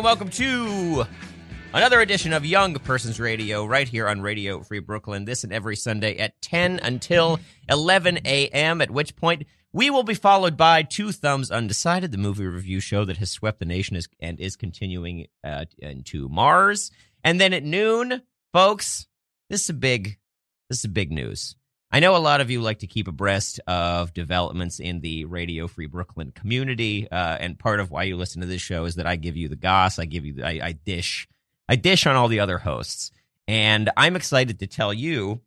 and welcome to another edition of Young Persons Radio right here on Radio Free Brooklyn. This and every Sunday at 10 until 11 a.m., at which point we will be followed by Two Thumbs Undecided, the movie review show that has swept the nation and is continuing uh, into Mars. And then at noon, folks, this is a big, this is a big news. I know a lot of you like to keep abreast of developments in the Radio Free Brooklyn community, uh, and part of why you listen to this show is that I give you the goss, I give you, I, I dish, I dish on all the other hosts, and I'm excited to tell you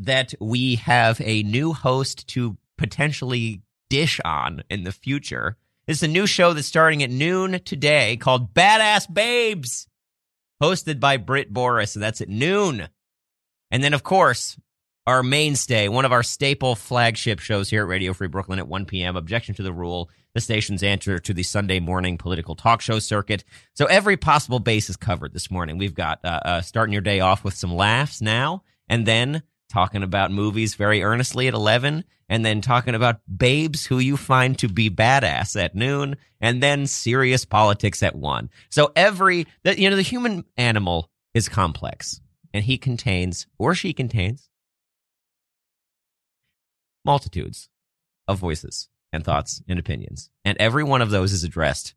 that we have a new host to potentially dish on in the future. It's a new show that's starting at noon today called Badass Babes, hosted by Britt Boris, and that's at noon. And then, of course, our mainstay, one of our staple flagship shows here at Radio Free Brooklyn at 1 p.m. Objection to the Rule, the station's answer to the Sunday morning political talk show circuit. So every possible base is covered this morning. We've got uh, uh, starting your day off with some laughs now, and then talking about movies very earnestly at 11, and then talking about babes who you find to be badass at noon, and then serious politics at 1. So every, you know, the human animal is complex, and he contains, or she contains, multitudes of voices and thoughts and opinions. And every one of those is addressed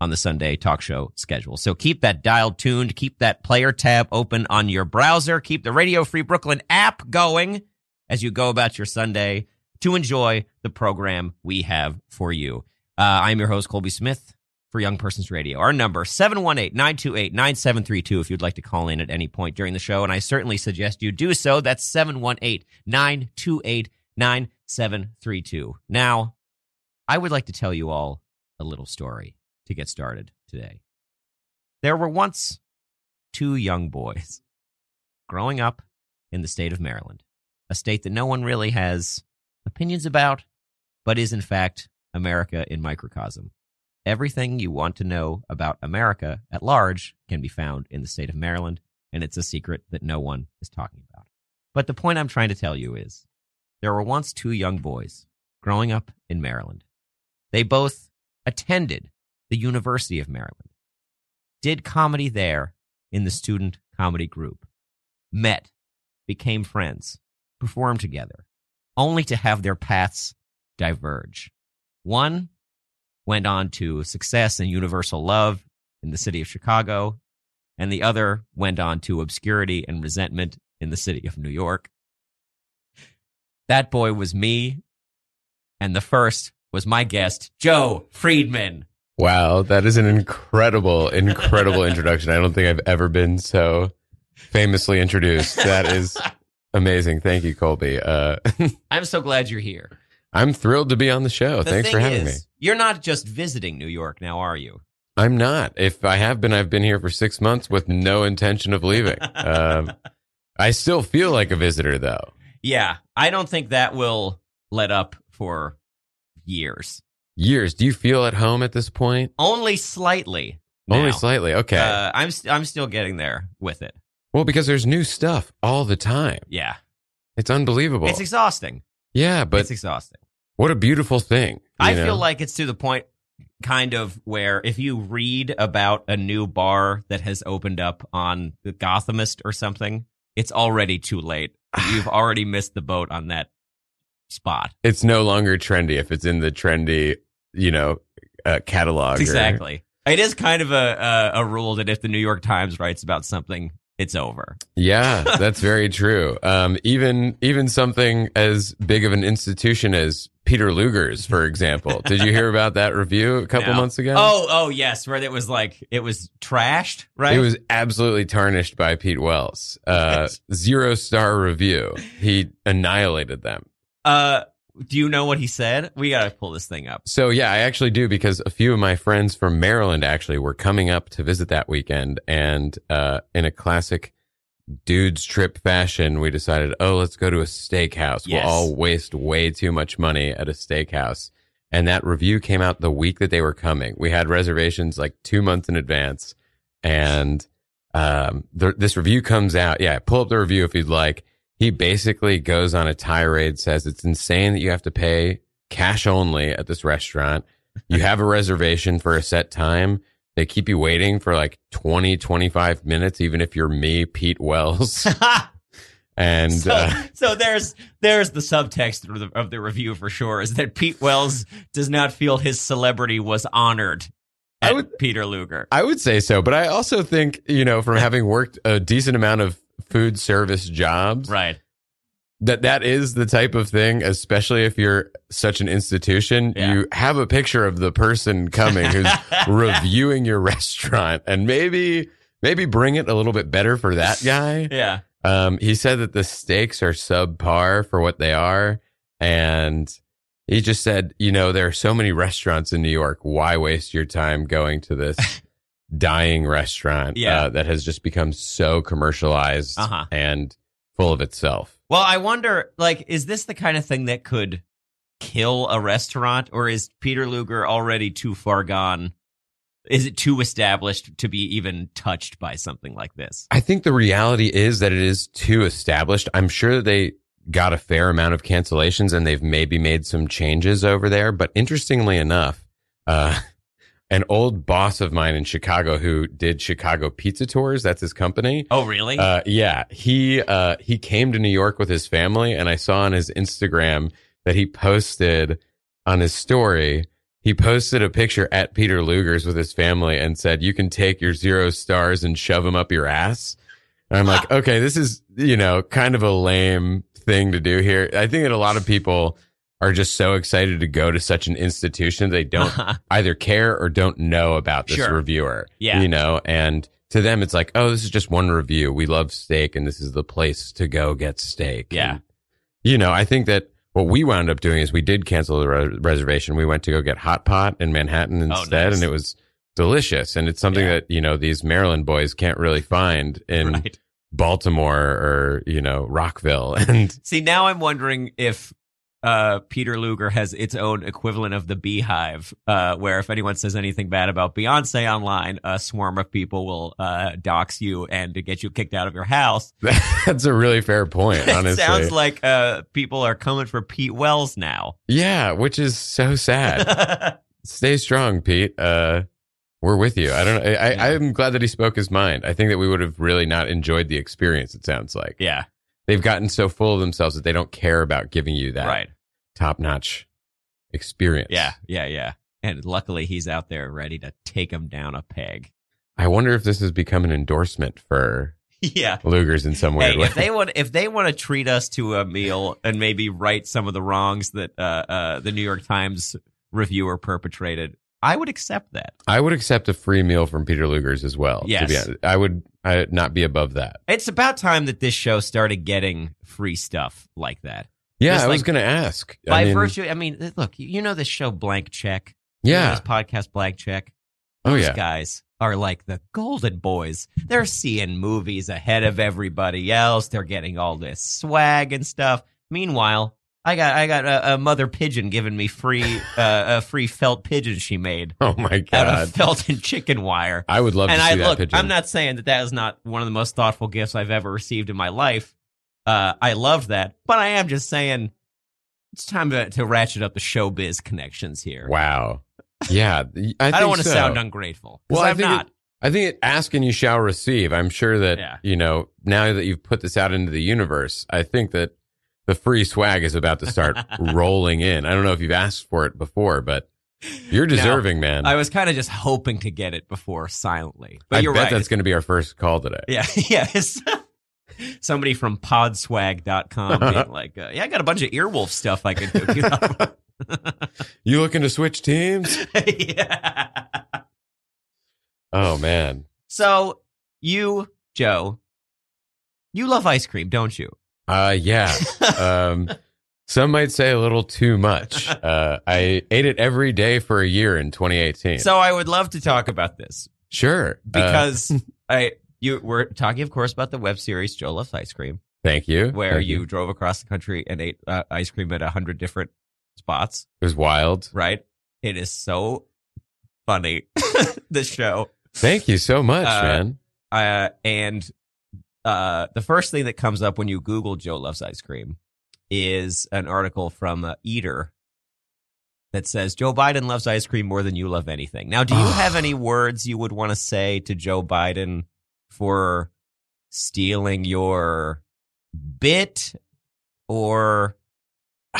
on the Sunday talk show schedule. So keep that dial tuned, keep that player tab open on your browser, keep the Radio Free Brooklyn app going as you go about your Sunday to enjoy the program we have for you. Uh, I'm your host, Colby Smith for Young Persons Radio. Our number, 718-928-9732 if you'd like to call in at any point during the show. And I certainly suggest you do so. That's 718-928 9732. Now, I would like to tell you all a little story to get started today. There were once two young boys growing up in the state of Maryland, a state that no one really has opinions about, but is in fact America in microcosm. Everything you want to know about America at large can be found in the state of Maryland, and it's a secret that no one is talking about. But the point I'm trying to tell you is there were once two young boys growing up in Maryland. They both attended the University of Maryland, did comedy there in the student comedy group, met, became friends, performed together, only to have their paths diverge. One went on to success and universal love in the city of Chicago, and the other went on to obscurity and resentment in the city of New York. That boy was me. And the first was my guest, Joe Friedman. Wow, that is an incredible, incredible introduction. I don't think I've ever been so famously introduced. That is amazing. Thank you, Colby. Uh, I'm so glad you're here. I'm thrilled to be on the show. The Thanks for having is, me. You're not just visiting New York now, are you? I'm not. If I have been, I've been here for six months with no intention of leaving. um, I still feel like a visitor, though. Yeah, I don't think that will let up for years. Years. Do you feel at home at this point? Only slightly. Only now. slightly. Okay. Uh, I'm st- I'm still getting there with it. Well, because there's new stuff all the time. Yeah, It's unbelievable. it's exhausting. yeah, but it's exhausting. what a beautiful thing. I know? feel like it's to the point kind of where if you read about a new bar that has opened up on the Gothamist or something, it's already too late. You've already missed the boat on that spot. it's no longer trendy if it's in the trendy, you know, uh, catalog. or- Exactly. It is kind of a, a a rule that if the New York Times writes about something, it's over. yeah, that's very true. Um, even even something as big of an institution as Peter Luger's, for example. Did you hear about that review a couple No. months ago? Oh, oh yes, where it was like it was trashed, right? It was absolutely tarnished by Pete Wells. Uh, zero star review. He annihilated them. Uh, do you know what he said? We gotta pull this thing up. So yeah, I actually do because a few of my friends from Maryland actually were coming up to visit that weekend, and uh, in a classic dudes trip fashion, we decided, oh, let's go to a steakhouse. Yes. We'll all waste way too much money at a steakhouse. And that review came out the week that they were coming. We had reservations like two months in advance, and um, the, this review comes out. Yeah, pull up the review if you'd like. He basically goes on a tirade, says it's insane that you have to pay cash only at this restaurant. You have a reservation for a set time. They keep you waiting for like 20, 25 minutes, even if you're me, Pete Wells. And so, uh, so there's there's the subtext of the, of the review for sure is that Pete Wells does not feel his celebrity was honored I at would- Peter Luger. I would say so, but I also think, you know, from having worked a decent amount of food service jobs, Right. that that is the type of thing, especially if you're such an institution, Yeah. you have a picture of the person coming who's reviewing your restaurant and maybe maybe bring it a little bit better for that guy. Yeah. Um, he said that the steaks are subpar for what they are. And he just said, you know, there are so many restaurants in New York. Why waste your time going to this dying restaurant Yeah. uh, that has just become so commercialized Uh-huh. and full of itself? Well, I wonder, like, is this the kind of thing that could kill a restaurant, or is Peter Luger already too far gone? Is it too established to be even touched by something like this? I think the reality is that it is too established. I'm sure that they got a fair amount of cancellations and they've maybe made some changes over there. But interestingly enough, uh, an old boss of mine in Chicago who did Chicago Pizza Tours, that's his company. Oh, really? Uh, yeah, he uh, he came to New York with his family, and I saw on his Instagram that he posted on his story. He posted a picture at Peter Luger's with his family and said, "You can take your zero stars and shove them up your ass." And I'm like, okay, this is you know kind of a lame thing to do here. I think that a lot of people are just so excited to go to such an institution they don't uh-huh. either care or don't know about this Sure. reviewer. Yeah. You know, and to them it's like, oh, this is just one review. We love steak and this is the place to go get steak. Yeah. And, you know, I think that what we wound up doing is we did cancel the re- reservation. We went to go get hot pot in Manhattan oh, instead Oh, nice. and it was delicious. And it's something Yeah. that, you know, these Maryland boys can't really find in right. Baltimore or, you know, Rockville. And See, now I'm wondering if uh, Peter Luger has its own equivalent of the BeyHive, uh, where if anyone says anything bad about Beyonce online, a swarm of people will uh, dox you and to get you kicked out of your house. that's a really fair point, honestly. It sounds like uh, people are coming for Pete Wells now. yeah, which is so sad. stay strong, Pete. Uh, we're with you. I don't know. I, Yeah. I'm glad that he spoke his mind. I think that we would have really not enjoyed the experience. It sounds like yeah, they've gotten so full of themselves that they don't care about giving you that right. top notch experience. Yeah, yeah, yeah. And luckily, he's out there ready to take him down a peg. I wonder if this has become an endorsement for yeah. Luger's in some weird Hey, way. if they want, if they want to treat us to a meal and maybe right some of the wrongs that uh, uh, the New York Times reviewer perpetrated, I would accept that. I would accept a free meal from Peter Luger's as well. Yes. I would I, not be above that. It's about time that this show started getting free stuff like that. Yeah, Just I was going to ask. By I mean, virtue, I mean, look, you know this show Blank Check. You know yeah. this podcast Blank Check. Oh Those yeah. guys are like the golden boys. They're seeing movies ahead of everybody else. They're getting all this swag and stuff. Meanwhile, I got I got a, a mother pigeon giving me free uh, a free felt pigeon she made Oh my out god. of felt and chicken wire. I would love and to see I that look, pigeon. I'm not saying that that is not one of the most thoughtful gifts I've ever received in my life. Uh, I loved that, but I am just saying it's time to, to ratchet up the showbiz connections here. Wow. Yeah, I, I, don't want to so. sound ungrateful. Well, I I'm think not. It, I think it, ask and you shall receive. I'm sure that Yeah. you know now that you've put this out into the universe. I think that the free swag is about to start rolling in. I don't know if you've asked for it before, but you're deserving, man. I was kind of just hoping to get it before silently. But I you're bet right. that's going to be our first call today. yeah, yeah. it's- Somebody from podswag.com being like, uh, yeah, I got a bunch of earwolf stuff I could do. You looking to switch teams? yeah. Oh man. So you, Joe, you love ice cream, don't you? Uh yeah. um some might say a little too much. Uh I ate it every day for a year in 2018. so I would love to talk about this sure. Uh, because I you we're talking, of course, about the web series Joe Loves Ice Cream, thank you. where Thank you, drove across the country and ate uh, ice cream at a hundred different spots. It was wild. Right? It is so funny. the show, Thank you so much, Uh, man. uh, and uh, the first thing that comes up when you Google Joe Loves Ice Cream is an article from uh, Eater that says Joe Biden loves ice cream more than you love anything. Now, do you have any words you would want to say to Joe Biden for stealing your bit or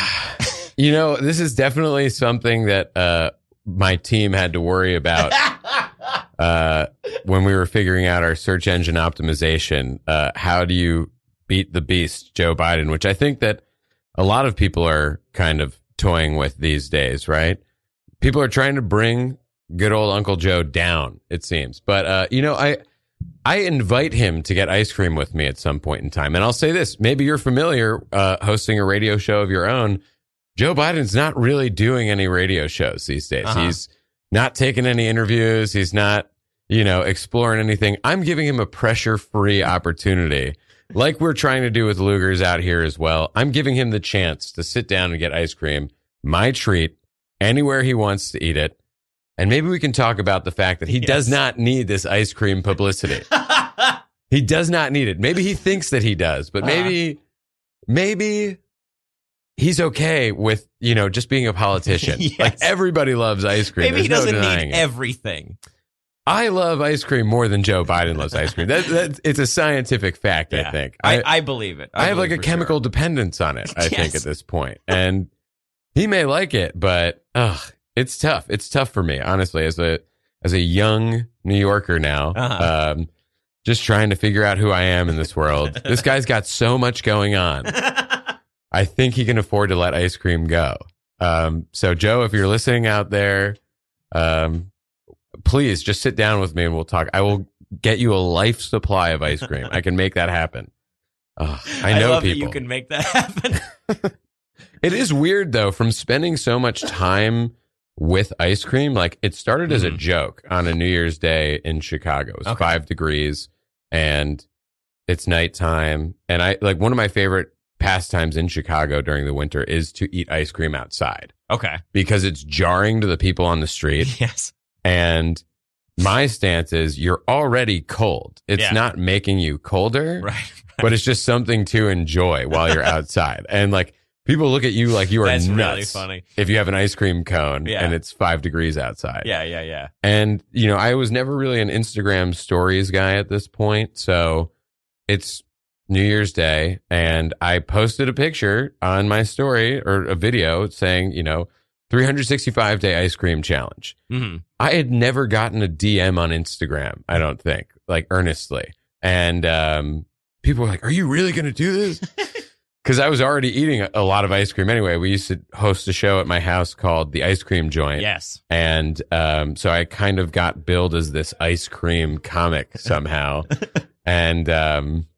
You know, this is definitely something that uh, my team had to worry about uh, when we were figuring out our search engine optimization. Uh, how do you beat the beast, Joe Biden? Which I think that a lot of people are kind of toying with these days, right? People are trying to bring good old Uncle Joe down, it seems. But uh, you know, I I invite him to get ice cream with me at some point in time. And I'll say this: maybe you're familiar uh, hosting a radio show of your own. Joe Biden's not really doing any radio shows these days. Uh-huh. He's not taking any interviews. He's not, you know, exploring anything. I'm giving him a pressure free opportunity, like we're trying to do with Luger's out here as well. I'm giving him the chance to sit down and get ice cream, my treat, anywhere he wants to eat it. And maybe we can talk about the fact that he does not need this ice cream publicity. he does not need it. Maybe he thinks that he does, but Uh-huh. maybe, maybe he's okay with, you know, just being a politician. Yes. Like everybody loves ice cream. maybe he There's no doesn't denying need it. everything? I love ice cream more than Joe Biden loves ice cream. That, that it's a scientific fact, I think. I, I believe it. I have like a for sure. chemical dependence on it, I think, at this point. And he may like it, but ugh, it's tough. It's tough for me, honestly, as a as a young New Yorker now. Uh-huh. Um, just trying to figure out who I am in this world. this guy's got so much going on. I think he can afford to let ice cream go. Um, so Joe, if you're listening out there, um, please just sit down with me and we'll talk. I will get you a life supply of ice cream. I can make that happen. Ugh, I know love people. you can make that happen. It is weird though, from spending so much time with ice cream. Like it started as a Mhm. joke on a New Year's Day in Chicago. It was Okay. five degrees and it's nighttime. And I like one of my favorite pastimes in Chicago during the winter is to eat ice cream outside okay. because it's jarring to the people on the street. Yes. And my stance is you're already cold. It's Yeah. not making you colder Right. but it's just something to enjoy while you're outside. and like people look at you like you are That's nuts really funny. if you have an ice cream cone Yeah. and it's five degrees outside. Yeah. Yeah. Yeah. And you know, I was never really an Instagram stories guy at this point, so it's New Year's Day and I posted a picture on my story or a video saying, you know, 365 day ice cream challenge. hmm I had never gotten a DM on Instagram, I don't think, like earnestly. And um, people were like, Are you really going to do this? Because I was already eating a- a lot of ice cream anyway. We used to host a show at my house called The Ice Cream Joint. Yes. And um, so I kind of got billed as this ice cream comic somehow. and um,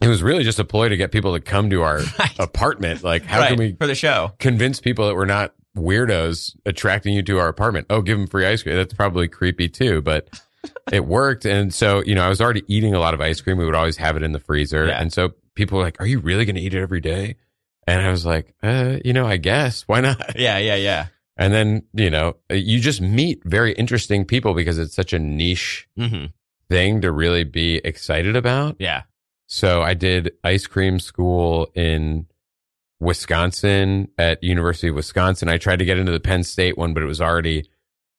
it was really just a ploy to get people to come to our Right. apartment. Like, how right. can we for the show? convince people that we're not weirdos attracting you to our apartment. Oh, give them free ice cream. That's probably creepy too, but it worked. And so, you know, I was already eating a lot of ice cream. We would always have it in the freezer. Yeah. And so people were like, are you really going to eat it every day? And I was like, uh, you know, I guess why not? Yeah. Yeah. Yeah. And then, you know, you just meet very interesting people because it's such a niche hmm thing to really be excited about. Yeah. So I did ice cream school in Wisconsin at University of Wisconsin. I tried to get into the Penn State one, but it was already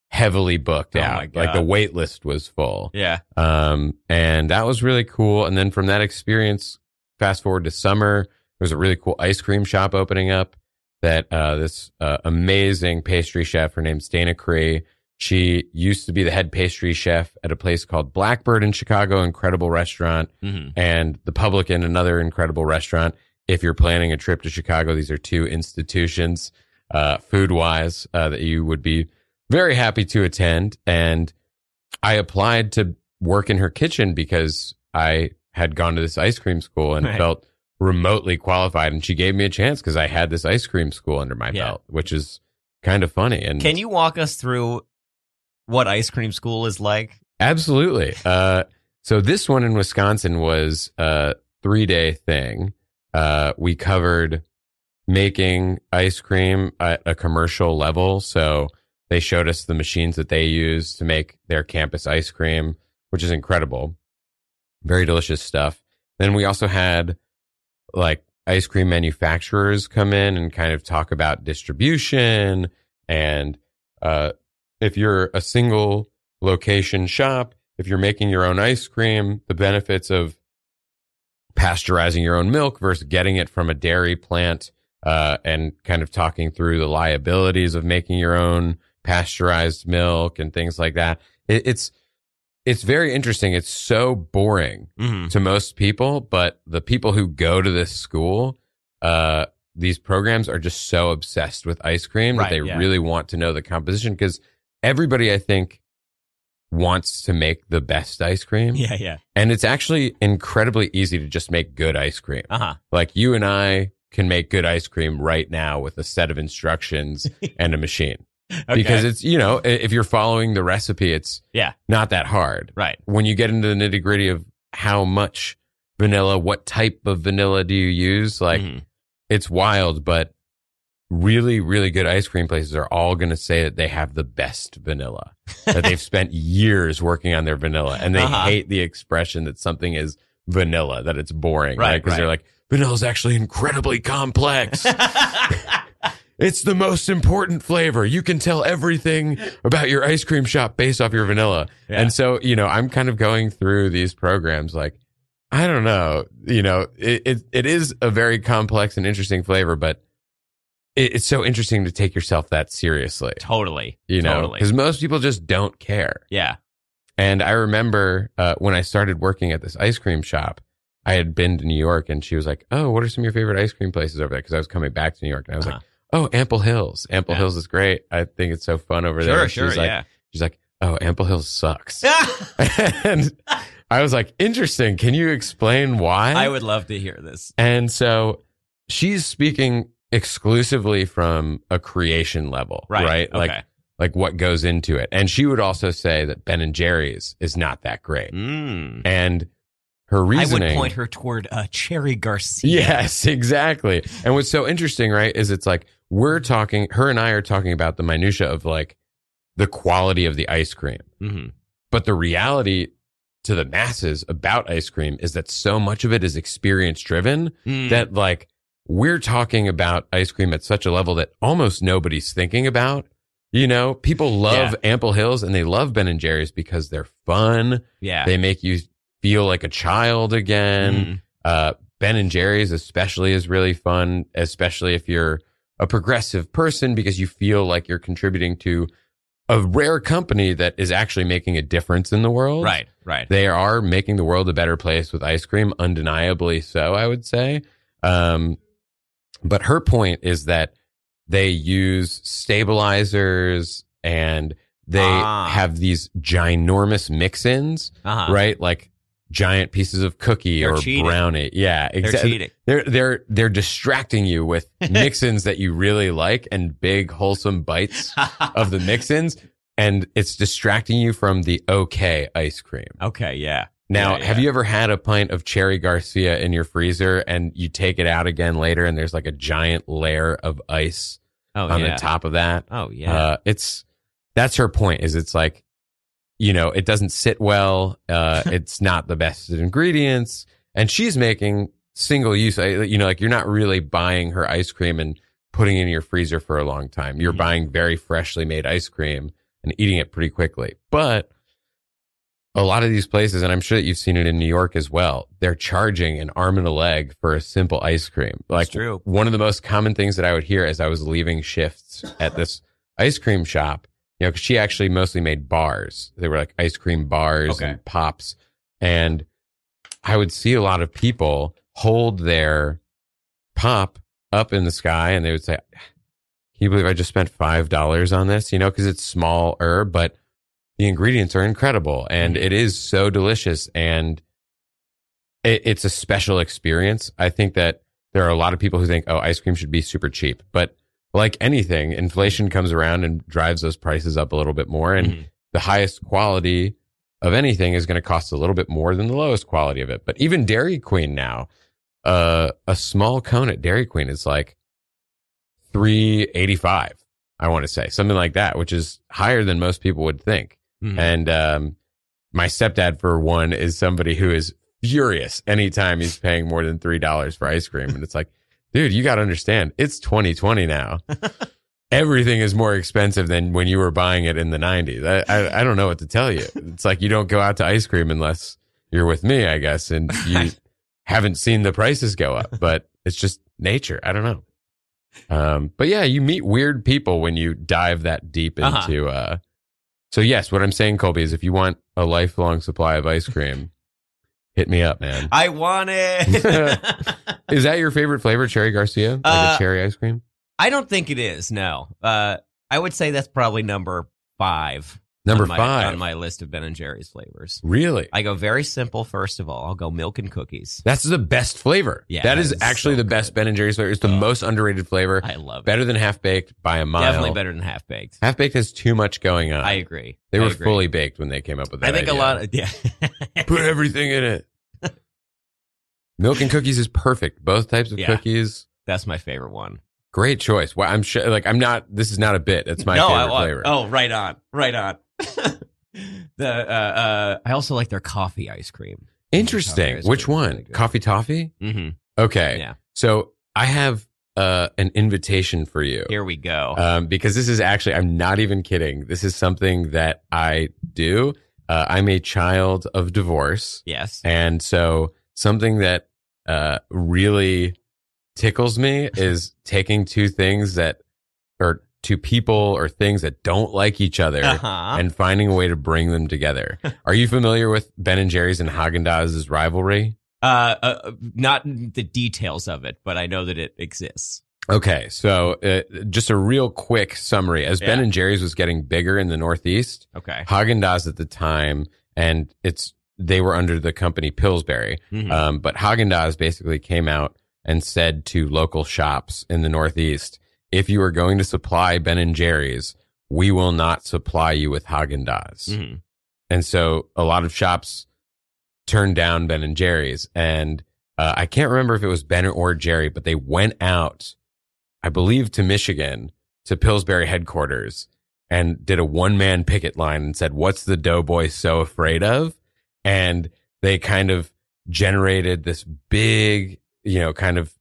heavily booked Oh out. Like the wait list was full. Yeah. Um, and that was really cool. And then from that experience, fast forward to summer, there was a really cool ice cream shop opening up that, uh, this, uh, amazing pastry chef, her name's Dana Cree. She used to be the head pastry chef at a place called Blackbird in Chicago, incredible restaurant hmm and the Publican, another incredible restaurant. If you're planning a trip to Chicago, these are two institutions, uh, food wise, uh, that you would be very happy to attend. And I applied to work in her kitchen because I had gone to this ice cream school and Right. felt remotely qualified. And she gave me a chance because I had this ice cream school under my Yeah. belt, which is kind of funny. And Can you walk us through what ice cream school is like? Absolutely. Uh, so this one in Wisconsin was a three day thing. Uh, we covered making ice cream at a commercial level. So they showed us the machines that they use to make their campus ice cream, which is incredible. Very delicious stuff. Then we also had like ice cream manufacturers come in and kind of talk about distribution And uh, if you're a single location shop, if you're making your own ice cream, the benefits of pasteurizing your own milk versus getting it from a dairy plant uh, and kind of talking through the liabilities of making your own pasteurized milk and things like that. It, it's it's very interesting. It's so boring Mhm. to most people, but the people who go to this school, uh, these programs are just so obsessed with ice cream Right, that they yeah. really want to know the composition because everybody, I think, wants to make the best ice cream. Yeah, yeah. And it's actually incredibly easy to just make good ice cream. Uh huh. Like you and I can make good ice cream right now with a set of instructions and a machine because it's, you know, if you're following the recipe, it's Yeah. not that hard right. when you get into the nitty gritty of how much vanilla, what type of vanilla do you use? Like Mhm. it's wild, but really, really good ice cream places are all going to say that they have the best vanilla, that they've spent years working on their vanilla and they Uh-huh. hate the expression that something is vanilla, that it's boring. Right, Because they're like, vanilla is actually incredibly complex. It's the most important flavor. You can tell everything about your ice cream shop based off your vanilla. Yeah. And so, you know, I'm kind of going through these programs like, I don't know, you know, it, it, it is a very complex and interesting flavor, but it, it's so interesting to take yourself that seriously, totally. you know, Totally. because most people just don't care. Yeah. And I remember uh, when I started working at this ice cream shop, I had been to New York and she was like, Oh, what are some of your favorite ice cream places over there? Because I was coming back to New York and I was Uh-huh. like, Oh, Ample Hills. Ample Yeah. Hills is great. I think it's so fun over there. Sure, And sure. She's like, yeah. she's like, Oh, Ample Hills sucks. and I was like, Interesting. Can you explain why? I would love to hear this. and so she's speaking exclusively from a creation level, Right. right? Like, okay. like what goes into it. And she would also say that Ben and Jerry's is not that great. Mm. And her reasoning. I would point her toward uh, Cherry Garcia. Yes, exactly. And what's so interesting, right, is it's like we're talking, her and I are talking about the minutia of like the quality of the ice cream. hmm But the reality to the masses about ice cream is that so much of it is experience driven Mm. that like we're talking about ice cream at such a level that almost nobody's thinking about. You know, people love Ample Hills and they love Ben and Jerry's because they're fun. yeah. They make you feel like a child again. Mm. Uh, ben and Jerry's especially is really fun, especially if you're a progressive person because you feel like you're contributing to a rare company that is actually making a difference in the world. Right. Right. They are making the world a better place with ice cream, undeniably so, I would say. Um, but her point is that they use stabilizers and they Ah. have these ginormous mix-ins, Uh-huh. right? Like giant pieces of cookie They're or cheating. brownie. Yeah, They're exactly. They're they're they're distracting you with mix-ins that you really like and big wholesome bites of the mix-ins, and it's distracting you from the okay ice cream. okay. Yeah. Now, Yeah, have you ever had a pint of Cherry Garcia in your freezer and you take it out again later and there's like a giant layer of ice Oh on yeah. the top of that? Oh yeah. Uh, it's that's her point. Is it's like you know it doesn't sit well. Uh, it's not the best ingredients, and she's making single use. You know, like you're not really buying her ice cream and putting it in your freezer for a long time. You're Mhm. buying very freshly made ice cream and eating it pretty quickly. But a lot of these places, and I'm sure that you've seen it in New York as well, they're charging an arm and a leg for a simple ice cream. Like true. one of the most common things that I would hear as I was leaving shifts at this ice cream shop, you know, because she actually mostly made bars. They were like ice cream bars Okay. and pops. And I would see a lot of people hold their pop up in the sky and they would say, Can you believe I just spent $5 on this? You know, because it's small herb, but the ingredients are incredible and Mhm. it is so delicious and it, it's a special experience. I think that there are a lot of people who think, oh, ice cream should be super cheap. But like anything, inflation comes around and drives those prices up a little bit more. And Mhm. the highest quality of anything is going to cost a little bit more than the lowest quality of it. But even Dairy Queen now, uh, a small cone at Dairy Queen is like three eighty five. I want to say something like that, which is higher than most people would think. Mhm. And um, my stepdad, for one, is somebody who is furious anytime he's paying more than three dollars for ice cream, and it's like, dude, you got to understand, it's 2020 now. everything is more expensive than when you were buying it in the 90s. I, I, I don't know what to tell you. It's like you don't go out to ice cream unless you're with me, I guess, and you haven't seen the prices go up, but it's just nature. I don't know. Um, but yeah, you meet weird people when you dive that deep Uh-huh. into, uh, so yes, what I'm saying, Colby, is if you want a lifelong supply of ice cream, hit me up, man. I want it. Is that your favorite flavor, Cherry Garcia? Like Uh, a cherry ice cream? I don't think it is. No. Uh, I would say that's probably number five. Number on my, five. on my list of Ben and Jerry's flavors. Really? I go very simple. First of all, I'll go milk and cookies. That's the best flavor. Yeah, that is actually so the best good. Ben and Jerry's flavor. It's the Oh. most underrated flavor. I love it. Better than half baked by a mile. Definitely better than half baked. Half baked has too much going on. I agree. they I were agree. fully baked when they came up with that. I think a lot. Of, yeah. Put everything in it. Milk and cookies is perfect. Both types of Yeah. cookies. That's my favorite one. Great choice. Well, I'm sure. Like, I'm not. This is not a bit. It's my no, favorite I flavor. Oh, right on, right on. the uh, uh, I also like their coffee ice cream. Interesting. Ice Which cream one? really. Coffee toffee. Mm-hmm. Okay. Yeah. So I have uh, an invitation for you. Here we go. um, because this is actually, I'm not even kidding. This is something that I do. Uh, I'm a child of divorce. yes. And so something that uh, really tickles me is taking two things that, or two people or things that don't like each other Uh-huh. and finding a way to bring them together. Are you familiar with Ben and Jerry's and Haagen Dazs rivalry? Uh, uh, not the details of it, but I know that it exists. Okay, so uh, just a real quick summary. As Ben and Jerry's was getting bigger in the Northeast, Okay. Haagen Dazs at the time, and it's they were under the company Pillsbury. Mhm. Um, but Haagen Dazs basically came out and said to local shops in the Northeast, if you are going to supply Ben and Jerry's, we will not supply you with Haagen Dazs. Mhm. And so a lot of shops turned down Ben and Jerry's. And uh, I can't remember if it was Ben or Jerry, but they went out, I believe, to Michigan to Pillsbury headquarters and did a one man picket line and said, What's the doughboy so afraid of? And they kind of generated this big, you know, kind of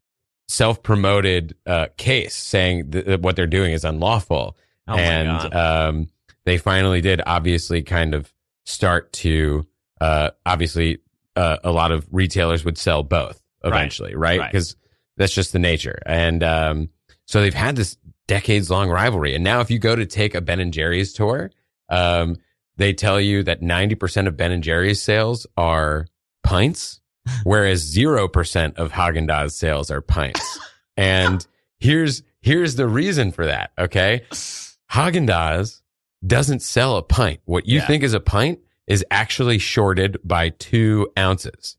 self promoted uh, case saying th- that what they're doing is unlawful. Oh and um, they finally did obviously kind of start to uh, obviously uh, a lot of retailers would sell both eventually right? Right. because that's just the nature. And um, so they've had this decades long rivalry. And now if you go to take a ben and jerry's tour um, they tell you that 90% of ben and jerry's sales are pints whereas 0% of haagen-dazs sales are pints and here's here's the reason for that okay Haagen Dazs doesn't sell a pint. What you Yeah. think is a pint is actually shorted by two ounces.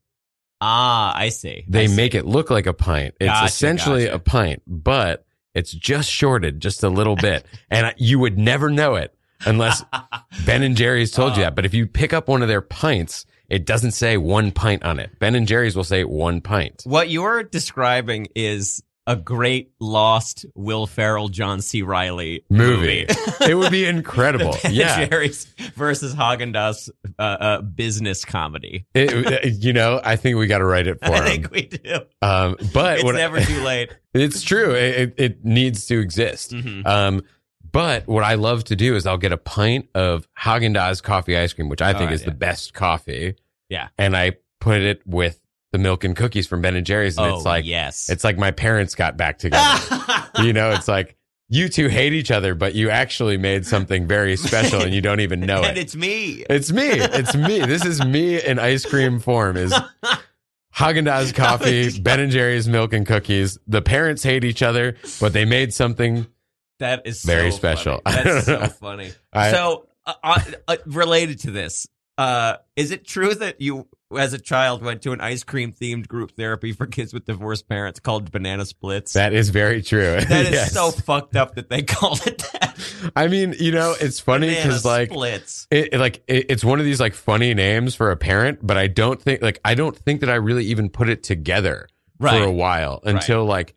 ah, I see. They I see. make it look like a pint. It's Gotcha, essentially gotcha. a pint, but it's just shorted just a little bit. and you would never know it unless Ben and Jerry's told you Oh. that. But if you pick up one of their pints, it doesn't say one pint on it. Ben and Jerry's will say one pint. What you're describing is a great lost Will Ferrell, John C. Reilly Movie. movie. It would be incredible. Ben yeah. and Jerry's versus Haagen Dazs uh, uh, business comedy. It- you know, I think we got to write it for I him. think we do. Um, but It's never too late. It's true. It, it, needs to exist. Mhm. Um, but what I love to do is I'll get a pint of Haagen Dazs coffee ice cream, which I think right, is the best coffee. Yeah. And I put it with the milk and cookies from Ben and Jerry's, and oh, it's like yes. it's like my parents got back together. you know, it's like you two hate each other, but you actually made something very special, and you don't even know and it. it's me. It's me. It's me. This is me in ice cream form. Is Haagen Dazs coffee, Ben and Jerry's milk and cookies. The parents hate each other, but they made something. That is Very so special. funny. That's so funny. I, so, uh, uh, uh, related to this, uh, is it true that you, as a child, went to an ice cream themed group therapy for kids with divorced parents called Banana Splits? that is very true. that is Yes. so fucked up that they called it that. I mean, you know, it's funny because like splits. it, like it, it's one of these like funny names for a parent, but I don't think like I don't think that I really even put it together Right. for a while until like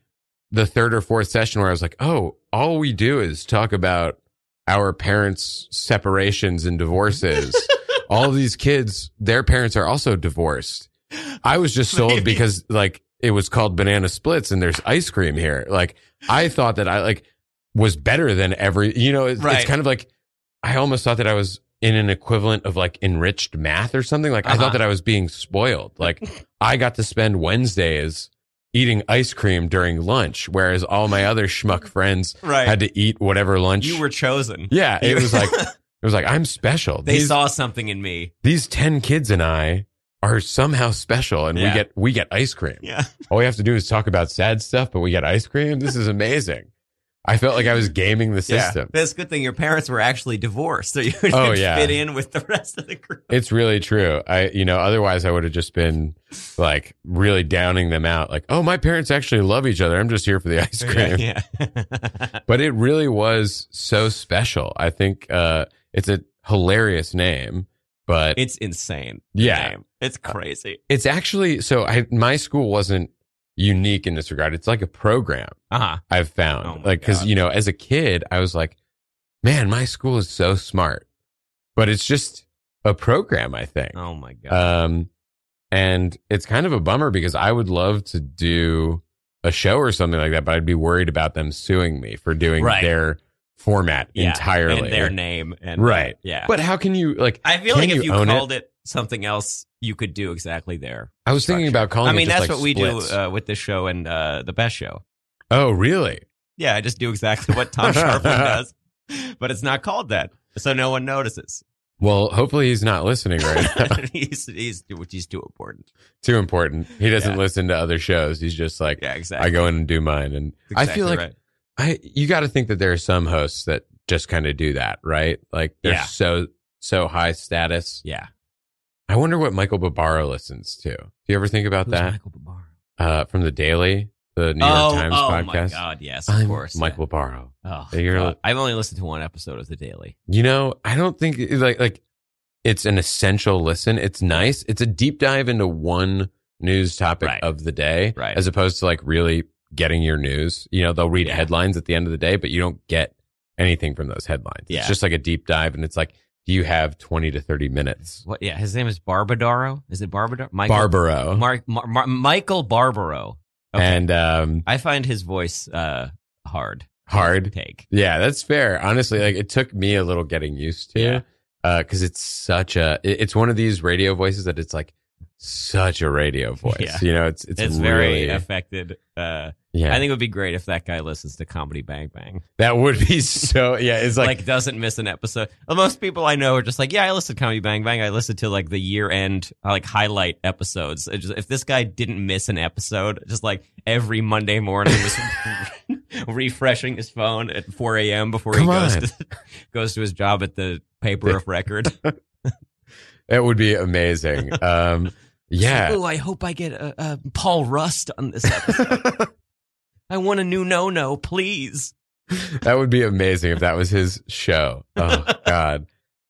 the third or fourth session where I was like, oh, all we do is talk about our parents' separations and divorces. all of these kids, their parents are also divorced. I was just sold Maybe. because like it was called banana splits and there's ice cream here. Like I thought that I like was better than every. You know, it's, Right. it's kind of like I almost thought that I was in an equivalent of like enriched math or something. Like I Uh-huh. thought that I was being spoiled. Like I got to spend Wednesdays eating ice cream during lunch, whereas all my other schmuck friends Right. had to eat whatever lunch. you were chosen. yeah, it was like it was like I'm special. they these, saw something in me. these ten kids and I are somehow special, and we get we get ice cream. Yeah. All we have to do is talk about sad stuff, but we get ice cream. This is amazing. I felt like I was gaming the system. Yeah. That's a good thing your parents were actually divorced, so you didn't Oh, yeah. fit in with the rest of the group. It's really true. I, you know, otherwise I would have just been like really downing them out. Like, oh, my parents actually love each other. I'm just here for the ice cream. Yeah. But it really was so special. I think uh, it's a hilarious name, but it's insane. Yeah. name. It's crazy. it's actually so. I my school wasn't unique in this regard. It's like a program. Uh huh. I've found. Oh like, cause, God. you know, as a kid, I was like, man, my school is so smart. But it's just a program, I think. Oh my god. Um, and it's kind of a bummer because I would love to do a show or something like that, but I'd be worried about them suing me for doing Right. their format Yeah, entirely. and their name and Right. yeah. But how can you, like, I feel like if you own called it? Something else, you could do exactly there. I was thinking about calling I mean, that's like what we do uh, with this show and uh, the best show. oh, really? Yeah, I just do exactly what Tom Scharpling does, but it's not called that, so no one notices. Well, hopefully he's not listening right now. he's he's he's too important. Too important. He doesn't Yeah. listen to other shows. He's just like, Yeah, exactly. I go in and do mine. And I feel like right. I you got to think that there are some hosts that just kind of do that, right? Like they're Yeah. so so high status. yeah. I wonder what Michael Barbaro listens to. Do you ever think about Who's that? Michael Barbaro? Uh, from the Daily, the New York oh, Times oh podcast. Oh my God! Yes, of I'm course. Michael Barbaro. Oh, You're- God. I've only listened to one episode of The Daily. You know, I don't think like like it's an essential listen. It's nice. It's a deep dive into one news topic Right. of the day, Right. as opposed to like really getting your news. You know, they'll read Yeah. headlines at the end of the day, but you don't get anything from those headlines. Yeah. It's just like a deep dive, and it's like, do you have twenty to thirty minutes? What? Yeah, his name is Barbadaro. Is it Barbadaro? Michael Barbaro Mark, Mar, Mar, Michael Barbaro. Okay. and um, I find his voice uh, hard. hard. take. Yeah, that's fair. Honestly, like it took me a little getting used to. Yeah. because it's such a it- it's one of these radio voices that it's like such a radio voice Yeah. you know it's it's, It's, really very affected. Uh, yeah I think it would be great if that guy listens to Comedy Bang Bang. that would be so yeah it's Like, like, doesn't miss an episode. Well, most people I know are just like, yeah, I listen to Comedy Bang Bang. I listen to like the year end like highlight episodes. Just, if this guy didn't miss an episode, just like every Monday morning was refreshing his phone at 4 a.m. before Come he goes on. to, goes to his job at the paper of record. that would be amazing um yeah Oh, I hope I get uh, uh, Paul Rust on this episode. I want a new no no, please. that would be amazing if that was his show oh god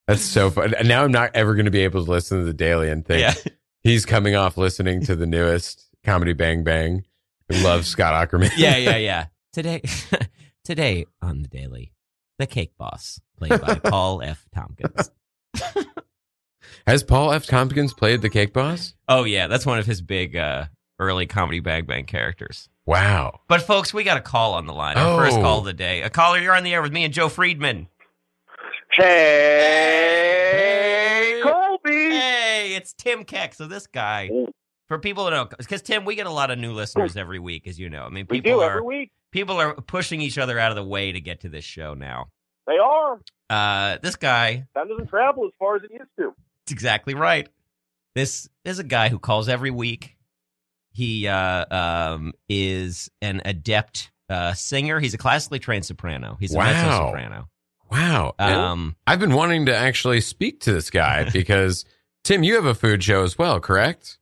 that's so fun and now i'm not ever going to be able to listen to the daily and think Yeah. he's coming off listening to the newest comedy bang bang love scott aukerman yeah, yeah, yeah. Today, today on the Daily, the Cake Boss, played by Paul F. Tompkins. has paul f tompkins played the cake boss Oh yeah, that's one of his big uh, early comedy Bang Bang characters. Wow But folks, we got a call on the line. Our first Oh. call of the day. A caller, you're on the air with me and Joe Friedman. Hey, Colby. Hey, it's Tim Keck. So this guy, Oh. for people to know, because Tim, we get a lot of new listeners every week, as you know. I mean, We people do are every week. people are pushing each other out of the way to get to this show now. They are. Uh, this guy, Time doesn't travel as far as it used to. it's exactly right. This is a guy who calls every week. He uh, um, is an adept uh, singer. He's a classically trained soprano. He's a Wow. mezzo soprano. Wow. And Um, I've been wanting to actually speak to this guy because Tim, you have a food show as well, correct?